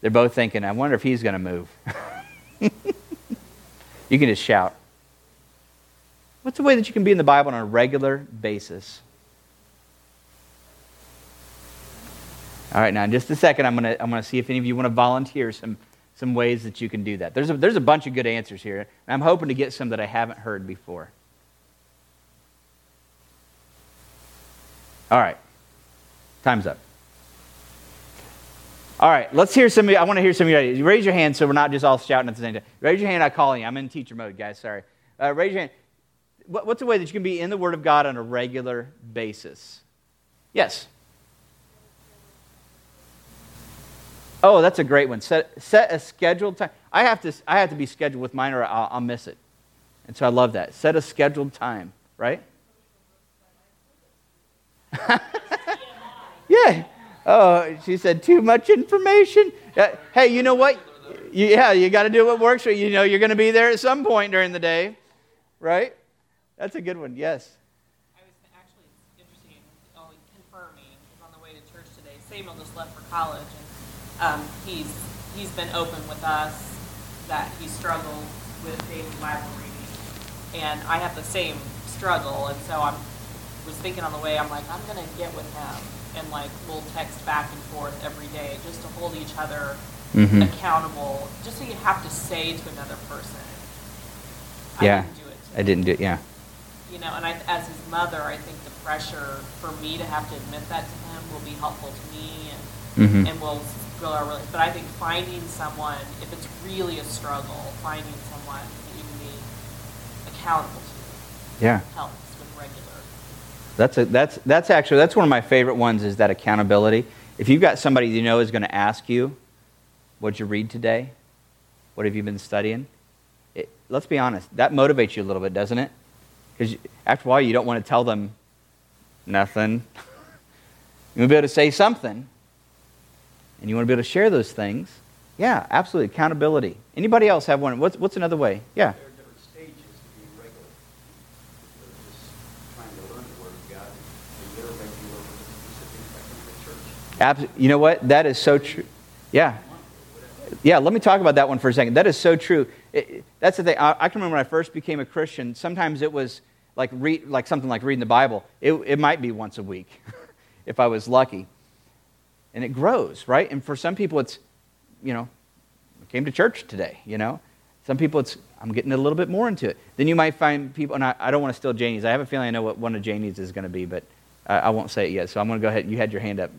They're both thinking, I wonder if he's going to move. you can just shout. What's a way that you can be in the Bible on a regular basis? All right, now in just a second, I'm going to I'm gonna see if any of you want to volunteer some, some ways that you can do that. There's a, there's a bunch of good answers here, and I'm hoping to get some that I haven't heard before. All right, time's up. All right, let's hear some of you. I want to hear some of you. You raise your hand so we're not just all shouting at the same time. Raise your hand, I call you. I'm in teacher mode, guys, sorry. Uh, raise your hand. What's a way that you can be in the Word of God on a regular basis? Yes. Oh, that's a great one. Set, set a scheduled time. I have, to, I have to be scheduled with mine or I'll, I'll miss it. And so I love that. Set a scheduled time, right? yeah. Oh, she said too much information. Uh, hey, you know what? You, yeah, you got to do what works for you. You know, you're going to be there at some point during the day, right? That's a good one. Yes. I was actually interested in confirming. He's on the way to church today. Samuel just left for college, um, he's he's been open with us that he struggled with daily Bible reading, and I have the same struggle, and so I was thinking on the way, I'm like, I'm gonna get with him, and like we'll text back and forth every day just to hold each other mm-hmm. accountable, just so you have to say to another person. Yeah, I didn't do it. I didn't do it. Yeah. You know, and I, as his mother, I think the pressure for me to have to admit that to him will be helpful to me, and mm-hmm. and will build our relationship. But I think finding someone, if it's really a struggle, finding someone that you can be accountable to Yeah. helps with regular. That's a, that's that's actually that's one of my favorite ones is that accountability. If you've got somebody you know is going to ask you, "What'd you read today? What have you been studying?" It, let's be honest, that motivates you a little bit, doesn't it? Because after a while, you don't want to tell them nothing. you want to be able to say something, and you want to be able to share those things. Yeah, absolutely. Accountability. Anybody else have one? What's what's another way? Yeah. There are different stages to being regular. They're just trying to learn the Word of God, and they're regular with the specific section of the church. Abs- you know what? That is so true. Yeah. Yeah, let me talk about that one for a second. That is so true. It- that's the thing. I, I can remember when I first became a Christian, sometimes it was like, read, like something like reading the Bible. It, it might be once a week if I was lucky. And it grows, right? And for some people, it's, you know, I came to church today, you know? Some people, it's, I'm getting a little bit more into it. Then you might find people, and I, I don't want to steal Janie's. I have a feeling I know what one of Janie's is going to be, but I, I won't say it yet. So I'm going to go ahead. You had your hand up.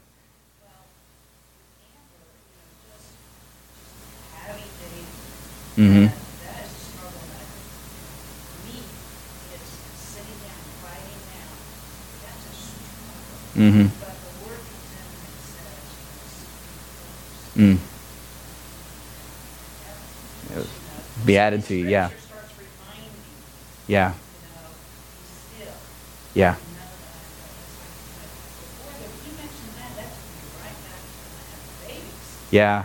Mm-hmm. Mhm. That is a struggle that, for me, is sitting down, writing down, that's a struggle. Mm-hmm. But the word comes in and it says, Mm. you yeah. Yeah. Yeah. Yeah.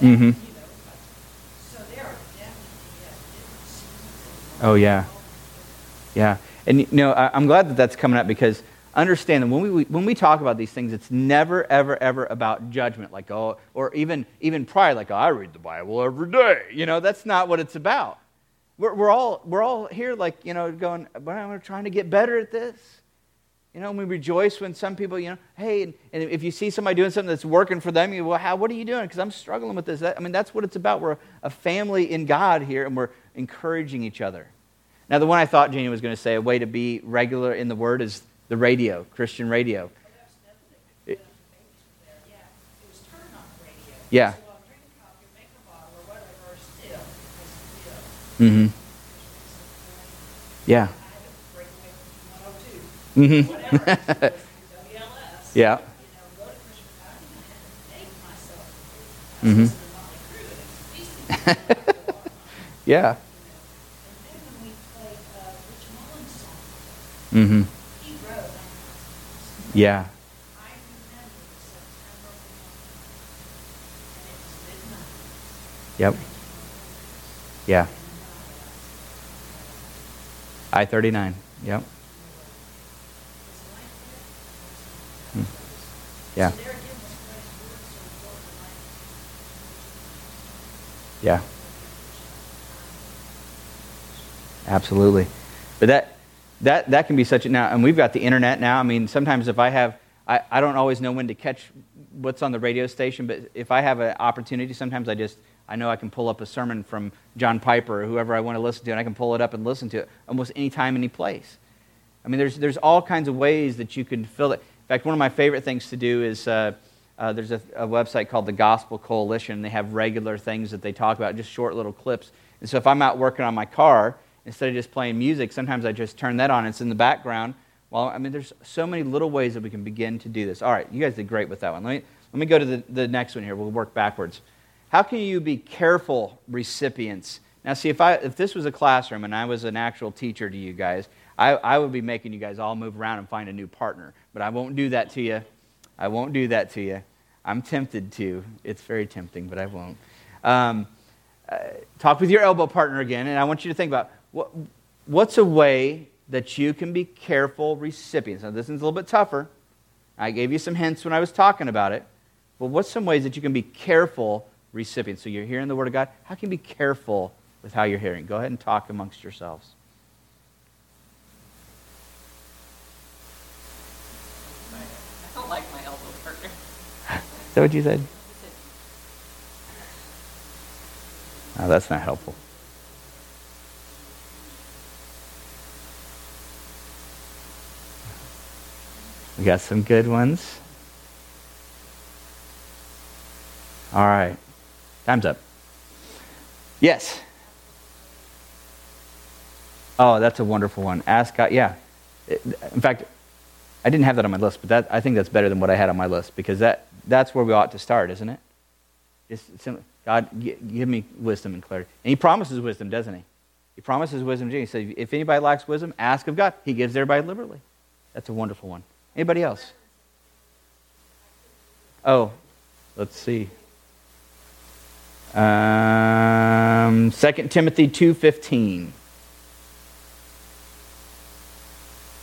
Mhm. And Oh, yeah. Yeah. And you know, I, I'm glad that that's coming up because understand that when we, when we talk about these things, it's never, ever, ever about judgment, like, oh, or even, even pride, like, oh, I read the Bible every day. You know, that's not what it's about. We're, we're, all, we're all here, like, you know, going, but I'm trying to get better at this. You know, and we rejoice when some people, you know, hey, and, and if you see somebody doing something that's working for them, you well, how, what are you doing? Because I'm struggling with this. That, I mean, that's what it's about. We're a family in God here, and we're encouraging each other. Now, the one I thought Janie was going to say, a way to be regular in the Word is the radio, Christian radio. Well, that's another thing, when the babies were there, yeah, it was turn on the radio. Yeah. So I'll drink coffee, make a bottle, or whatever, still, I still. Mm-hmm. There's been some point, Yeah. I had to break away from 102. Mm-hmm. whatever, listen to WLS. Yeah. Was midnight. Yep. Yeah. I 39. Yep. Hmm. Yeah. Yeah. Absolutely. But that, that, that can be such a, now, and we've got the internet now. I mean, sometimes if I have, I, I don't always know when to catch what's on the radio station, but if I have an opportunity, sometimes I just, I know I can pull up a sermon from John Piper or whoever I want to listen to, and I can pull it up and listen to it almost any time, any place. I mean, there's, there's all kinds of ways that you can fill it. In fact, one of my favorite things to do is uh, uh, there's a, a website called the Gospel Coalition. They have regular things that they talk about, just short little clips. And so if I'm out working on my car, instead of just playing music, sometimes I just turn that on. It's in the background. Well, I mean, there's so many little ways that we can begin to do this. All right, you guys did great with that one. Let me, let me go to the, the next one here. We'll work backwards. How can you be careful recipients? Now, see, if, I, if this was a classroom and I was an actual teacher to you guys, I, I would be making you guys all move around and find a new partner. But I won't do that to you. I won't do that to you. I'm tempted to. It's very tempting, but I won't. Um, uh, talk with your elbow partner again, and I want you to think about what's a way that you can be careful recipients. Now, this one's a little bit tougher. I gave you some hints when I was talking about it. But what's some ways that you can be careful recipients? So you're hearing the Word of God. How can you be careful with how you're hearing? Go ahead and talk amongst yourselves. I don't like my elbow partner. Is that what you said? Oh, that's not helpful. We got some good ones. All right. Time's up. Yes. Oh, that's a wonderful one. Ask God. Yeah. In fact, I didn't have that on my list, but that, I think that's better than what I had on my list because that, that's where we ought to start, isn't it? Just simply, God, give me wisdom and clarity. And He promises wisdom, doesn't He? He promises wisdom. He says, if anybody lacks wisdom, ask of God. He gives everybody liberally. That's a wonderful one. Anybody else? Oh, let's see. Um, 2 Timothy 2.15.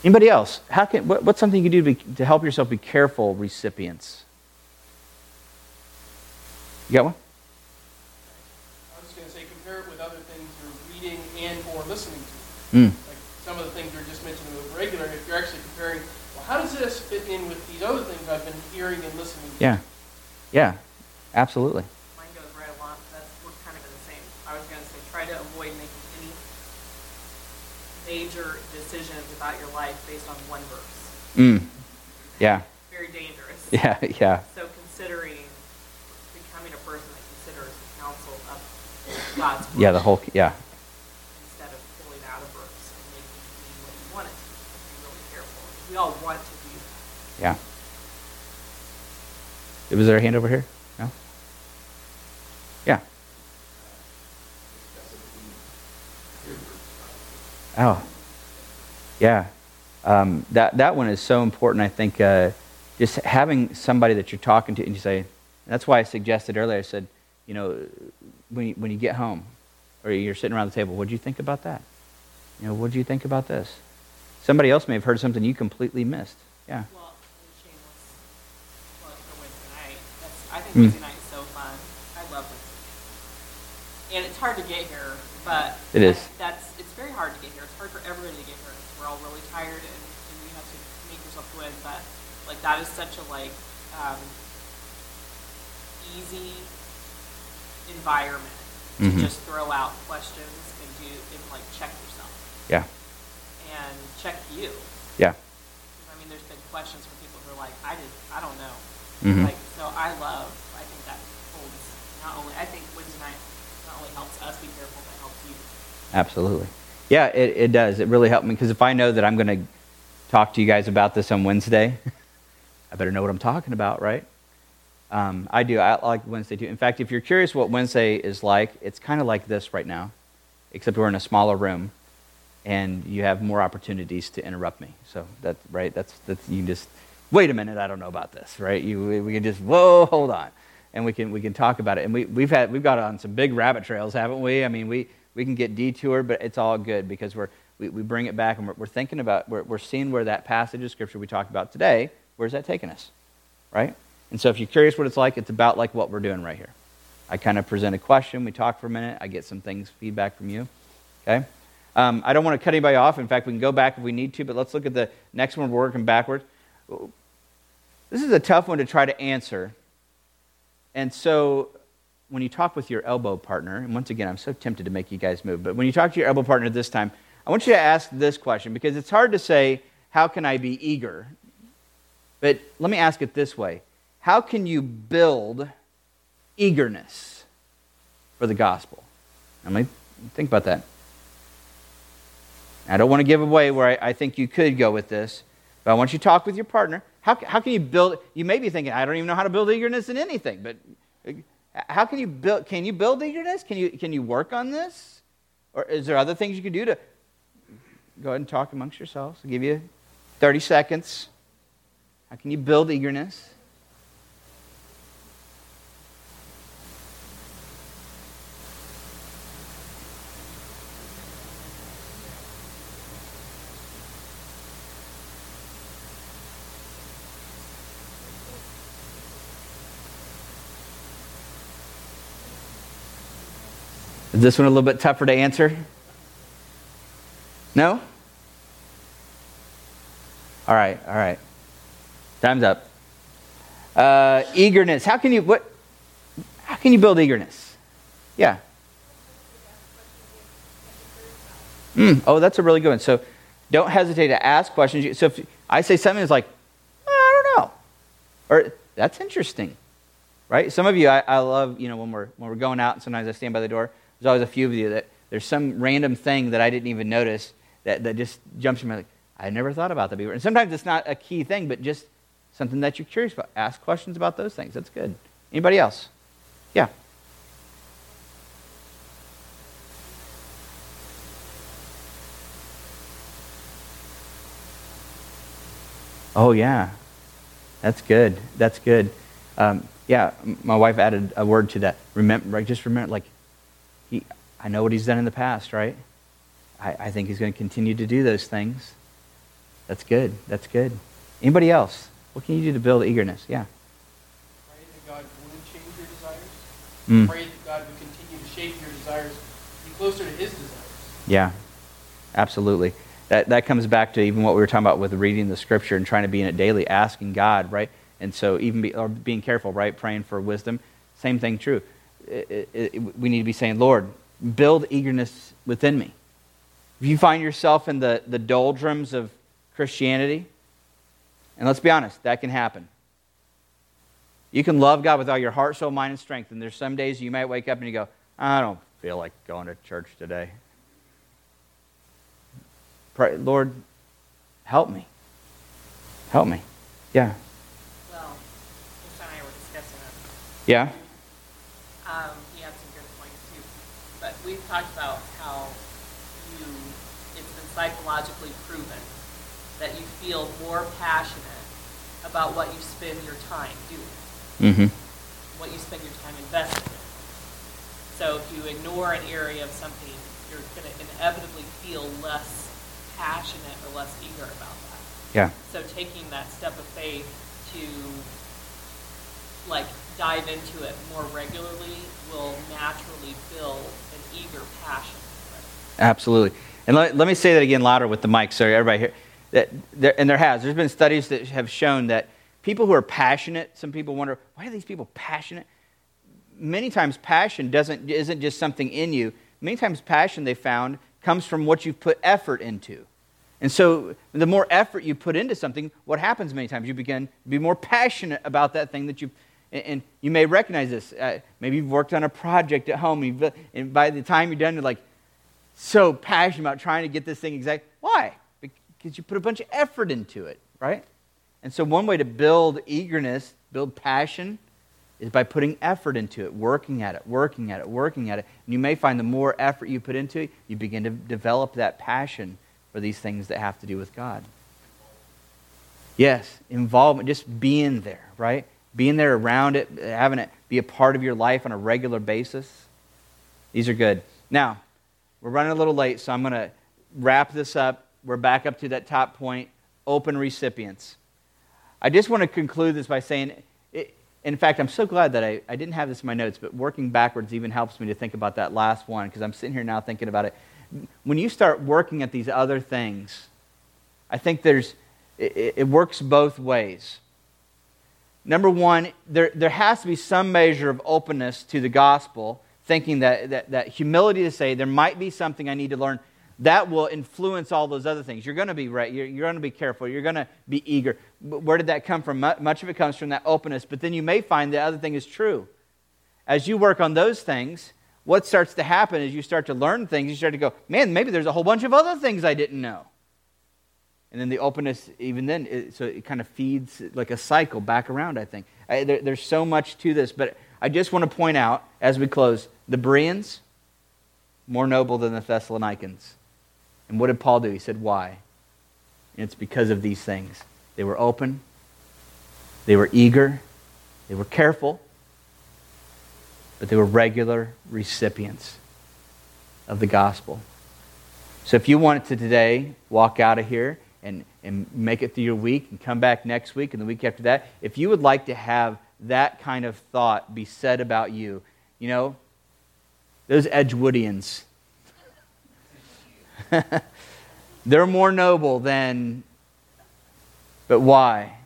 Anybody else? How can, what, what's something you can do to, be, to help yourself be careful recipients? You got one? I was going to say, compare it with other things you're reading and or listening to. Mm. Like some of the things you were just mentioning with regular, if you're actually comparing, well, how does this fit in with these other things I've been hearing and listening to? Yeah. Yeah. Absolutely. Mine goes right along, that's, we're kind of in the same. I was gonna say, try to avoid making any major decisions about your life based on one verse. Mm. Yeah. Very dangerous. Yeah. Yeah. So considering becoming a person that considers the counsel of God's word. Yeah. The whole. Yeah. Instead of pulling out a verse and making it mean what you want it to. Be really careful. We all want to do that. Yeah. Was there a hand over here? No. Yeah. Oh. Yeah. Um, that that one is so important. I think uh, just having somebody that you're talking to and you say. That's why I suggested earlier. I said, you know, when you, when you get home, or you're sitting around the table, what do you think about that? You know, what do you think about this? Somebody else may have heard something you completely missed. Yeah. Well, and shameless plug for Wednesday night. That's, I think Mm. Wednesday night is so fun. I love Wednesday. night. And it's hard to get here, but It is. That's it's very hard to get here. It's hard for everybody to get here. We're all really tired, and, and you have to make yourself go in. But like that is such a like um, easy environment to Mhm. just throw out questions and do and like check yourself Yeah. and check you. Yeah. 'Cause, I mean, there's been questions from people who are like, I did, I don't know. Mhm. Like, I love, I think that holds not only, I think Wednesday night not only helps us be careful, but helps you. Absolutely. Yeah, it, it does. It really helped me because if I know that I'm going to talk to you guys about this on Wednesday, I better know what I'm talking about, right? Um, I do. I like Wednesday too. In fact, if you're curious what Wednesday is like, it's kind of like this right now, except we're in a smaller room, and you have more opportunities to interrupt me. So that's right. That's that's you can just wait a minute. I don't know about this, right? You we- can just whoa, hold on, and we can we can talk about it. And we we've had we've got on some big rabbit trails, haven't we? I mean, we we can get detoured, but it's all good because we're we, we bring it back and we're, we're thinking about we're, we're seeing where that passage of scripture we talked about today, where's that taking us, right? And so if you're curious what it's like, it's about like what we're doing right here. I kind of present a question, we talk for a minute, I get some things, feedback from you. Okay? Um, I don't want to cut anybody off. In fact, we can go back if we need to, but let's look at the next one. We're working backwards. This is a tough one to try to answer. And so when you talk with your elbow partner, and once again, I'm so tempted to make you guys move, but when you talk to your elbow partner this time, I want you to ask this question because it's hard to say, How can I be eager? But let me ask it this way How can you build eagerness for the gospel? I mean, think about that. I don't want to give away where I, I think you could go with this, but I want you to talk with your partner. How, how can you build? You may be thinking, I don't even know how to build eagerness in anything, but uh, how can you build? Can you build eagerness? Can you can you work on this, or is there other things you can do to go ahead and talk amongst yourselves? I'll give you 30 seconds. How can you build eagerness? Is this one a little bit tougher to answer? No? All right, all right. Time's up. Uh, eagerness. How can you what? How can you build eagerness? Yeah. Mm, oh, that's a really good one. So, don't hesitate to ask questions. So, if I say something that's like, I don't know, Or that's interesting, right? Some of you, I, I love, you know, when we're, when we're going out and sometimes I stand by the door, there's always a few of you that there's some random thing that I didn't even notice that, that just jumps in my like, I never thought about that before. And sometimes it's not a key thing, but just something that you're curious about. Ask questions about those things. That's good. Anybody else? Yeah. Oh, yeah. That's good. That's good. Um, yeah, my wife added a word to that. Remember. Just remember, like, he, I know what he's done in the past, right? I, I think he's going to continue to do those things. That's good. That's good. Anybody else? What can you do to build eagerness? Yeah. Pray that God would change your desires. Mm. Pray that God would continue to shape your desires, be closer to His desires. Yeah, absolutely. That, that comes back to even what we were talking about with reading the scripture and trying to be in it daily, asking God, right? And so even be, or being careful, right? Praying for wisdom. Same thing true. It, it, we need to be saying, Lord, build eagerness within me. If you find yourself in the, the doldrums of Christianity, and let's be honest, that can happen. You can love God with all your heart, soul, mind, and strength. And there's some days you might wake up and you go, I don't feel like going to church today. Pray, Lord, help me. Help me. Yeah. Well, Chris and I were discussing it. Yeah? Um, he had some good points too. But we've talked about how you, it's been psychologically proven that you feel more passionate about what you spend your time doing, Mm-hmm. what you spend your time investing in. So if you ignore an area of something, you're going to inevitably feel less passionate or less eager about that. Yeah. So taking that step of faith to like dive into it more regularly will naturally build an eager passion for it. Absolutely. And let, let me say that again louder with the mic so everybody here. That there, and there has. There's been studies that have shown that people who are passionate, some people wonder, why are these people passionate? Many times passion doesn't, isn't just something in you. Many times passion, they found, comes from what you've put effort into. And so the more effort you put into something, what happens many times? You begin to be more passionate about that thing that you and, and you may recognize this. Uh, maybe you've worked on a project at home, and, and by the time you're done, you're like so passionate about trying to get this thing exact. Why? Because you put a bunch of effort into it, right? And so one way to build eagerness, build passion, is by putting effort into it, working at it, working at it, working at it. And you may find the more effort you put into it, you begin to develop that passion for these things that have to do with God. Yes, involvement, just being there, right? Being there around it, having it be a part of your life on a regular basis. These are good. Now, we're running a little late, so I'm going to wrap this up. We're back up to that top point open recipients. I just want to conclude this by saying, it, in fact, I'm so glad that I, I didn't have this in my notes, but working backwards even helps me to think about that last one because I'm sitting here now thinking about it. When you start working at these other things, I think there's, it, it works both ways. Number one, there, there has to be some measure of openness to the gospel, thinking that, that, that humility to say there might be something I need to learn that will influence all those other things. You're going to be right. You're, you're going to be careful. You're going to be eager. Where did that come from? Much of it comes from that openness. But then you may find the other thing is true. As you work on those things, what starts to happen is you start to learn things. You start to go, man, maybe there's a whole bunch of other things I didn't know. And then the openness, even then, it, so it kind of feeds like a cycle back around, I think. I, there, there's so much to this. But I just want to point out, as we close, the Bereans, more noble than the Thessalonians. And what did Paul do? He said, Why? And it's because of these things. They were open, they were eager, they were careful, but they were regular recipients of the gospel. So if you wanted to today walk out of here and, and make it through your week and come back next week and the week after that, if you would like to have that kind of thought be said about you, you know, those Edgewoodians, They're more noble than. But why?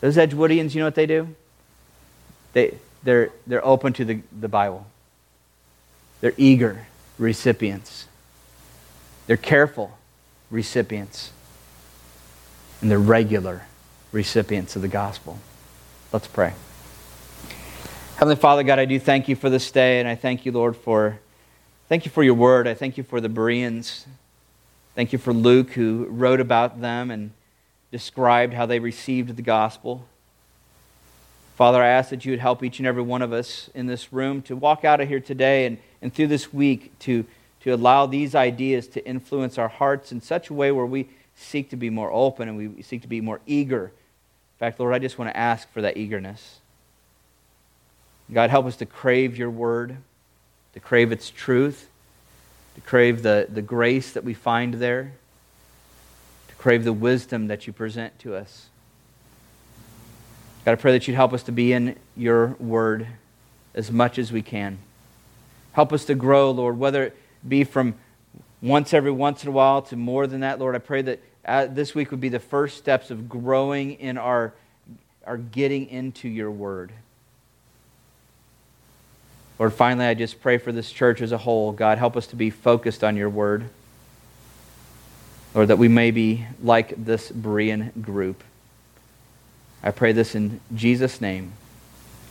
Those Edgewoodians, you know what they do? They, they're, they're open to the, the Bible. They're eager recipients. They're careful recipients. And they're regular recipients of the gospel. Let's pray. Heavenly Father, God, I do thank you for this day, and I thank you, Lord, for thank you for your word. I thank you for the Bereans. Thank you for Luke, who wrote about them and described how they received the gospel. Father, I ask that you would help each and every one of us in this room to walk out of here today and, and through this week to, to allow these ideas to influence our hearts in such a way where we seek to be more open and we seek to be more eager. In fact, Lord, I just want to ask for that eagerness. God, help us to crave your word, to crave its truth, to crave the, the grace that we find there, to crave the wisdom that you present to us. God, I pray that you'd help us to be in your word as much as we can. Help us to grow, Lord, whether it be from once every once in a while to more than that, Lord. I pray that uh, this week would be the first steps of growing in our, our getting into your word. Lord, finally, I just pray for this church as a whole. God, help us to be focused on your word. Lord, that we may be like this Berean group. I pray this in Jesus' name.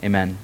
Amen.